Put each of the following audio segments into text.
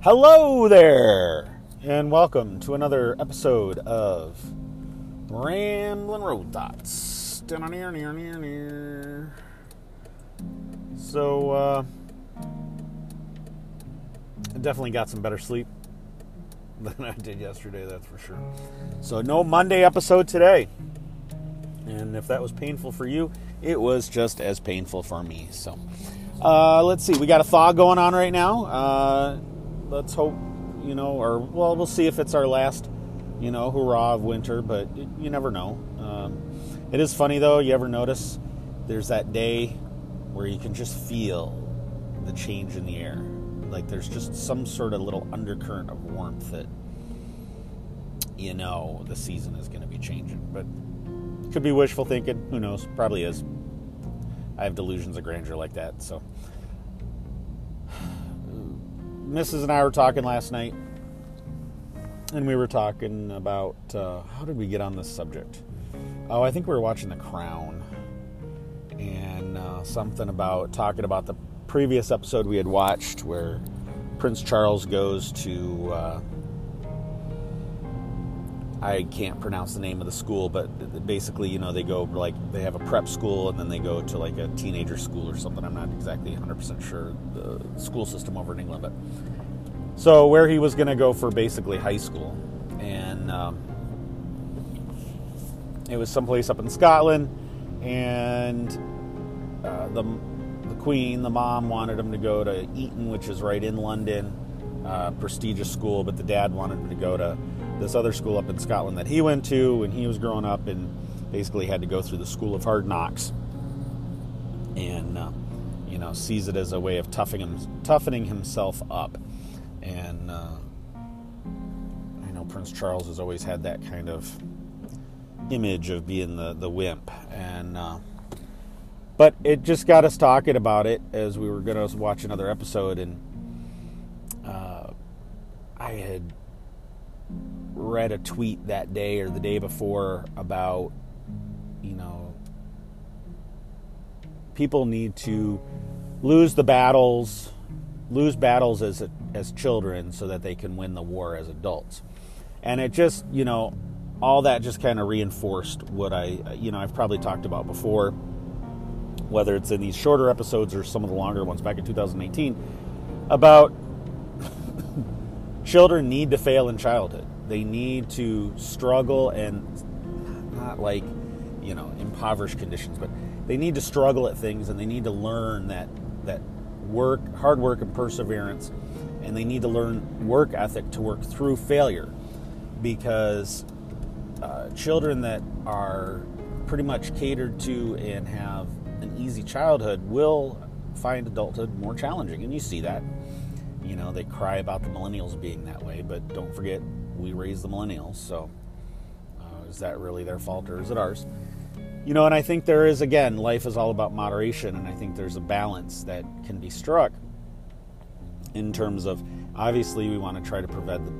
Hello there, and welcome to another episode of Ramblin' Road Thoughts. So, uh, I definitely got some better sleep than I did yesterday, that's for sure. So, no Monday episode today. And if that was painful for you, it was just as painful for me. So, uh, let's see. We got a thaw going on right now. Uh, let's hope, you know, or, well, we'll see if it's our last, you know, hurrah of winter, but you never know. Um, it is funny, though. You ever notice there's that day where you can just feel the change in the air? Like there's just some sort of little undercurrent of warmth that, you know, the season is going to be changing. But could be wishful thinking. Who knows? Probably is. I have delusions of grandeur like that. So, Mrs. and I were talking last night, and we were talking about uh, how did we get on this subject? Oh, I think we were watching The Crown, and uh, something about talking about the previous episode we had watched where Prince Charles goes to. I can't pronounce the name of the school, but basically, you know, they go like they have a prep school and then they go to like a teenager school or something. I'm not exactly 100% sure the school system over in England, but so where he was going to go for basically high school, and um, it was someplace up in Scotland, and uh, the the Queen, the mom, wanted him to go to Eton, which is right in London, uh, prestigious school, but the dad wanted him to go to this other school up in Scotland that he went to when he was growing up and basically had to go through the school of hard knocks. And uh, you know sees it as a way of toughening, toughening himself up. And uh, I know Prince Charles has always had that kind of image of being the, the wimp. And uh, but it just got us talking about it as we were going to watch another episode. And uh, I had read a tweet that day or the day before about, you know, people need to lose the battles, lose battles as a, as children so that they can win the war as adults. And it just, you know, all that just kind of reinforced what I, you know, I've probably talked about before, whether it's in these shorter episodes or some of the longer ones back in 2018, about children need to fail in childhood they need to struggle and not like, you know, impoverished conditions, but they need to struggle at things and they need to learn that that work, hard work and perseverance, and they need to learn work ethic to work through failure because uh, children that are pretty much catered to and have an easy childhood will find adulthood more challenging. And you see that. You know, they cry about the millennials being that way, but don't forget we raised the millennials, so uh, is that really their fault or is it ours? You know, and I think there is, again, life is all about moderation, and I think there's a balance that can be struck in terms of obviously we want to try to provide the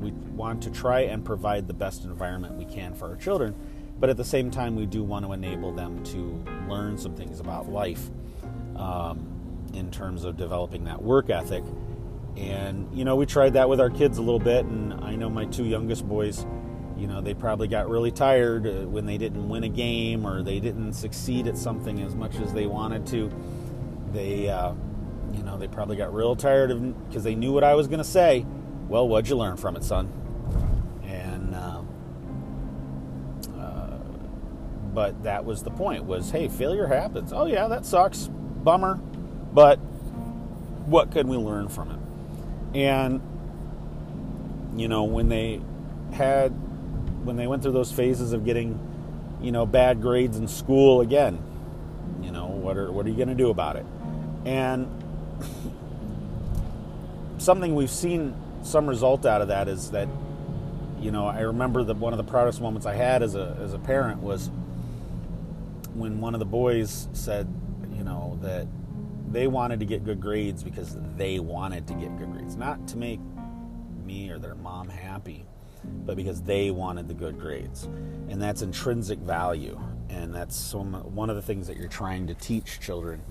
we want to try and provide the best environment we can for our children but at the same time we do want to enable them to learn some things about life um, in terms of developing that work ethic and, you know, we tried that with our kids a little bit. And I know my two youngest boys, you know, they probably got really tired uh, when they didn't win a game or they didn't succeed at something as much as they wanted to. They, uh, you know, they probably got real tired of because they knew what I was going to say. Well, what'd you learn from it, son? And, uh, uh, but that was the point was, hey, failure happens. Oh, yeah, that sucks. Bummer. But what can we learn from it? And you know, when they had when they went through those phases of getting, you know, bad grades in school again, you know, what are what are you going to do about it? And something we've seen some result out of that is that you know, I remember that one of the proudest moments I had as a as a parent was when one of the boys said, you know, that they wanted to get good grades because they wanted to get good grades, not to make me or their mom happy, but because they wanted the good grades. And that's intrinsic value. And that's some, one of the things that you're trying to teach children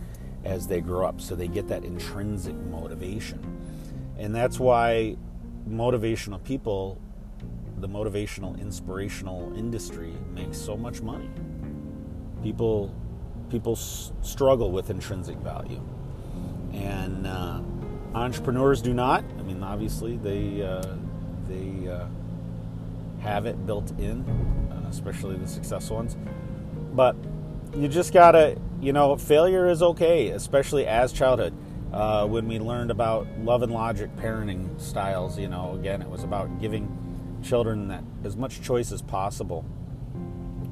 as they grow up so they get that intrinsic motivation. And that's why motivational people, the motivational, inspirational industry makes so much money. People, people s- struggle with intrinsic value, and uh, entrepreneurs do not. I mean, obviously, they uh, they uh, have it built in, uh, especially the successful ones. But you just gotta, you know, failure is okay, especially as childhood. Uh, when we learned about love and logic parenting styles, you know, again, it was about giving children that as much choice as possible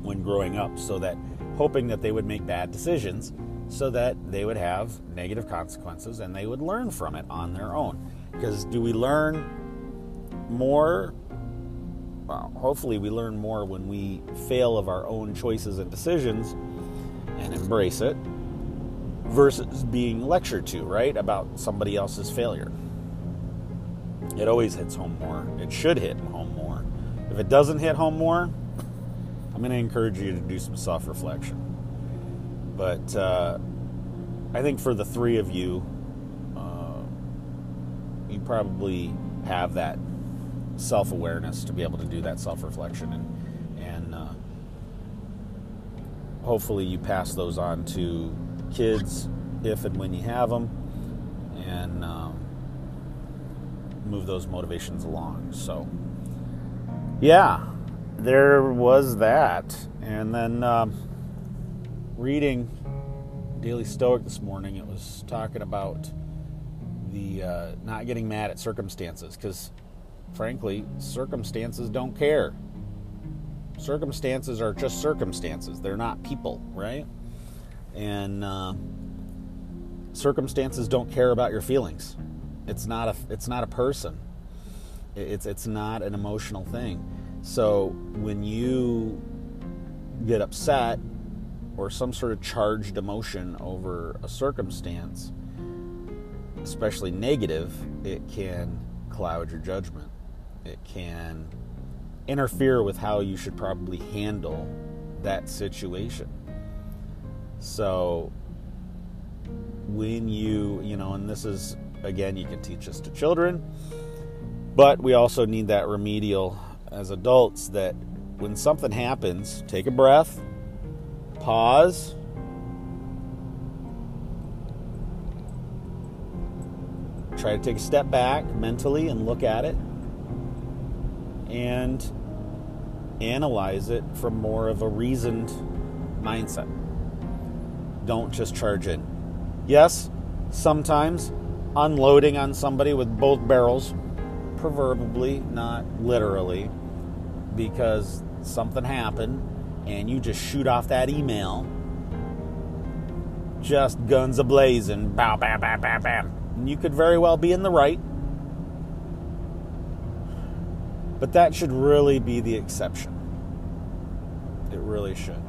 when growing up, so that hoping that they would make bad decisions, so that they would have negative consequences and they would learn from it on their own. Because do we learn more well, hopefully we learn more when we fail of our own choices and decisions and embrace it versus being lectured to, right, about somebody else's failure. It always hits home more. It should hit home more. If it doesn't hit home more, I'm going to encourage you to do some self reflection. But uh, I think for the three of you, uh, you probably have that self awareness to be able to do that self reflection and and uh, hopefully you pass those on to kids if and when you have them and um, move those motivations along. So yeah, there was that, and then um, reading Daily Stoic this morning, it was talking about the uh, not getting mad at circumstances because frankly, circumstances don't care. Circumstances are just circumstances, they're not people, right? And uh, circumstances don't care about your feelings. It's not a it's not a person. It's it's not an emotional thing. So when you get upset or some sort of charged emotion over a circumstance, especially negative, it can cloud your judgment it can interfere with how you should probably handle that situation. So, when you, you know, and this is, again, you can teach this to children, but we also need that remedial as adults that when something happens, take a breath, pause, try to take a step back mentally and look at it and analyze it from more of a reasoned mindset. Don't just charge in. Yes, sometimes unloading on somebody with both barrels, proverbially, not literally, because something happened and you just shoot off that email just guns ablazing, bow, bam, bam, bam, bam. And you could very well be in the right but that should really be the exception. It really should.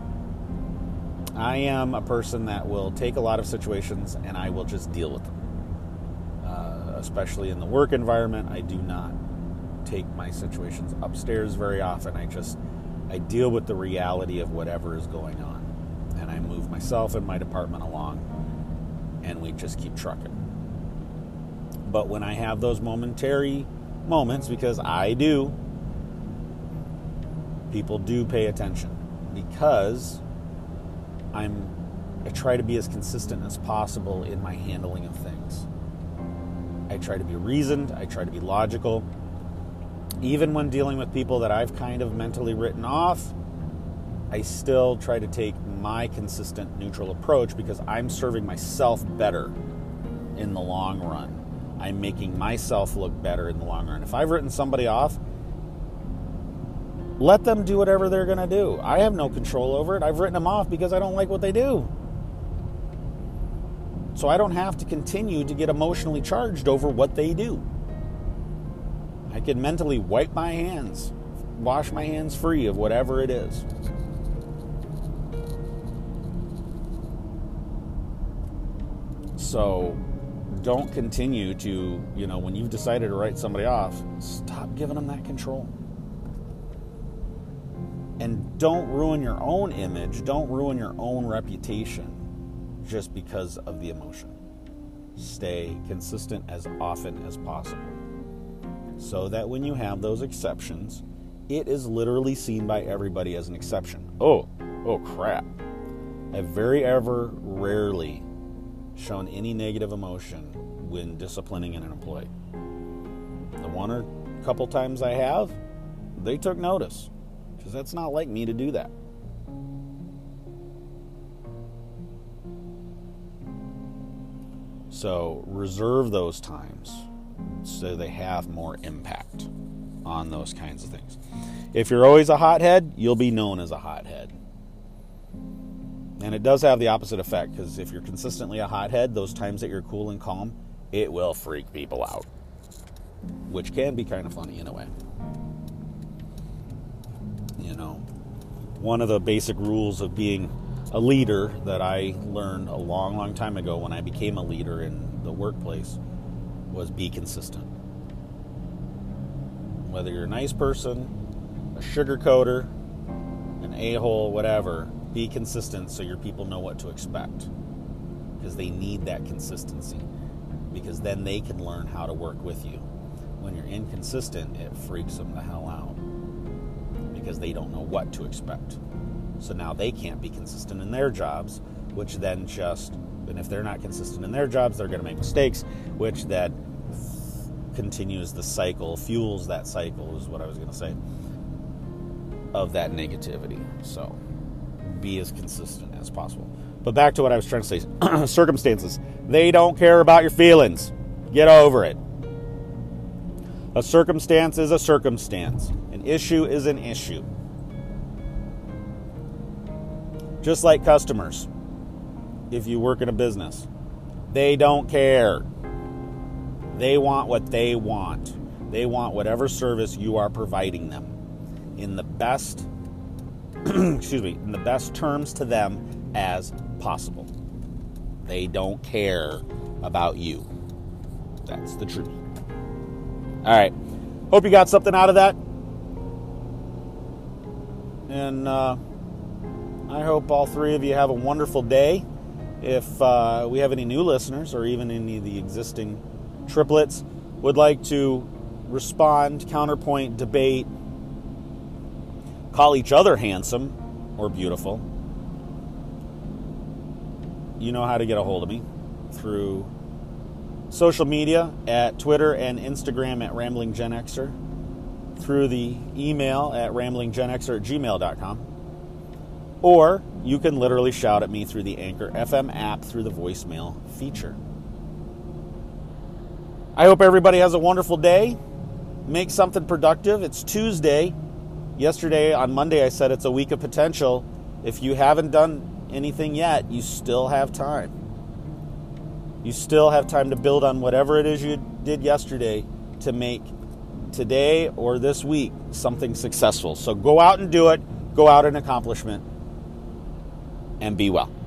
I am a person that will take a lot of situations and I will just deal with them. Uh, especially in the work environment, I do not take my situations upstairs very often. I just I deal with the reality of whatever is going on, and I move myself and my department along, and we just keep trucking. But when I have those momentary moments because I do. People do pay attention because I'm I try to be as consistent as possible in my handling of things. I try to be reasoned, I try to be logical. Even when dealing with people that I've kind of mentally written off, I still try to take my consistent neutral approach because I'm serving myself better in the long run. I'm making myself look better in the long run. If I've written somebody off, let them do whatever they're going to do. I have no control over it. I've written them off because I don't like what they do. So I don't have to continue to get emotionally charged over what they do. I can mentally wipe my hands, wash my hands free of whatever it is. So don't continue to, you know, when you've decided to write somebody off, stop giving them that control. And don't ruin your own image, don't ruin your own reputation just because of the emotion. stay consistent as often as possible. So that when you have those exceptions, it is literally seen by everybody as an exception. Oh, oh crap. I've very ever rarely shown any negative emotion when disciplining an employee. The one or couple times I have, they took notice because that's not like me to do that. So reserve those times so they have more impact on those kinds of things. If you're always a hothead, you'll be known as a hothead. And it does have the opposite effect because if you're consistently a hothead, those times that you're cool and calm, it will freak people out, which can be kind of funny in a way. You know, one of the basic rules of being a leader that I learned a long, long time ago when I became a leader in the workplace was be consistent. Whether you're a nice person, a sugarcoater, an a hole, whatever, be consistent so your people know what to expect. Because they need that consistency. Because then they can learn how to work with you. When you're inconsistent, it freaks them the hell out. Because they don't know what to expect. So now they can't be consistent in their jobs, which then just, and if they're not consistent in their jobs, they're going to make mistakes, which that continues the cycle, fuels that cycle, is what I was going to say, of that negativity. So be as consistent as possible. But back to what I was trying to say circumstances. They don't care about your feelings. Get over it. A circumstance is a circumstance, an issue is an issue. Just like customers, if you work in a business, they don't care. They want what they want. They want whatever service you are providing them in the best excuse me, in the best terms to them as possible. They don't care about you. That's the truth. All right. Hope you got something out of that. And uh, I hope all three of you have a wonderful day. If uh, we have any new listeners or even any of the existing triplets would like to respond, counterpoint, debate, call each other handsome or beautiful, you know how to get a hold of me through social media at Twitter and Instagram at RamblingGenXer, through the email at ramblinggenxer at gmail.com or you can literally shout at me through the Anchor FM app through the voicemail feature. I hope everybody has a wonderful day. Make something productive. It's Tuesday. Yesterday, on Monday, I said it's a week of potential. If you haven't done anything yet, you still have time. You still have time to build on whatever it is you did yesterday to make today or this week something successful. So go out and do it. Go out and accomplishment and be well.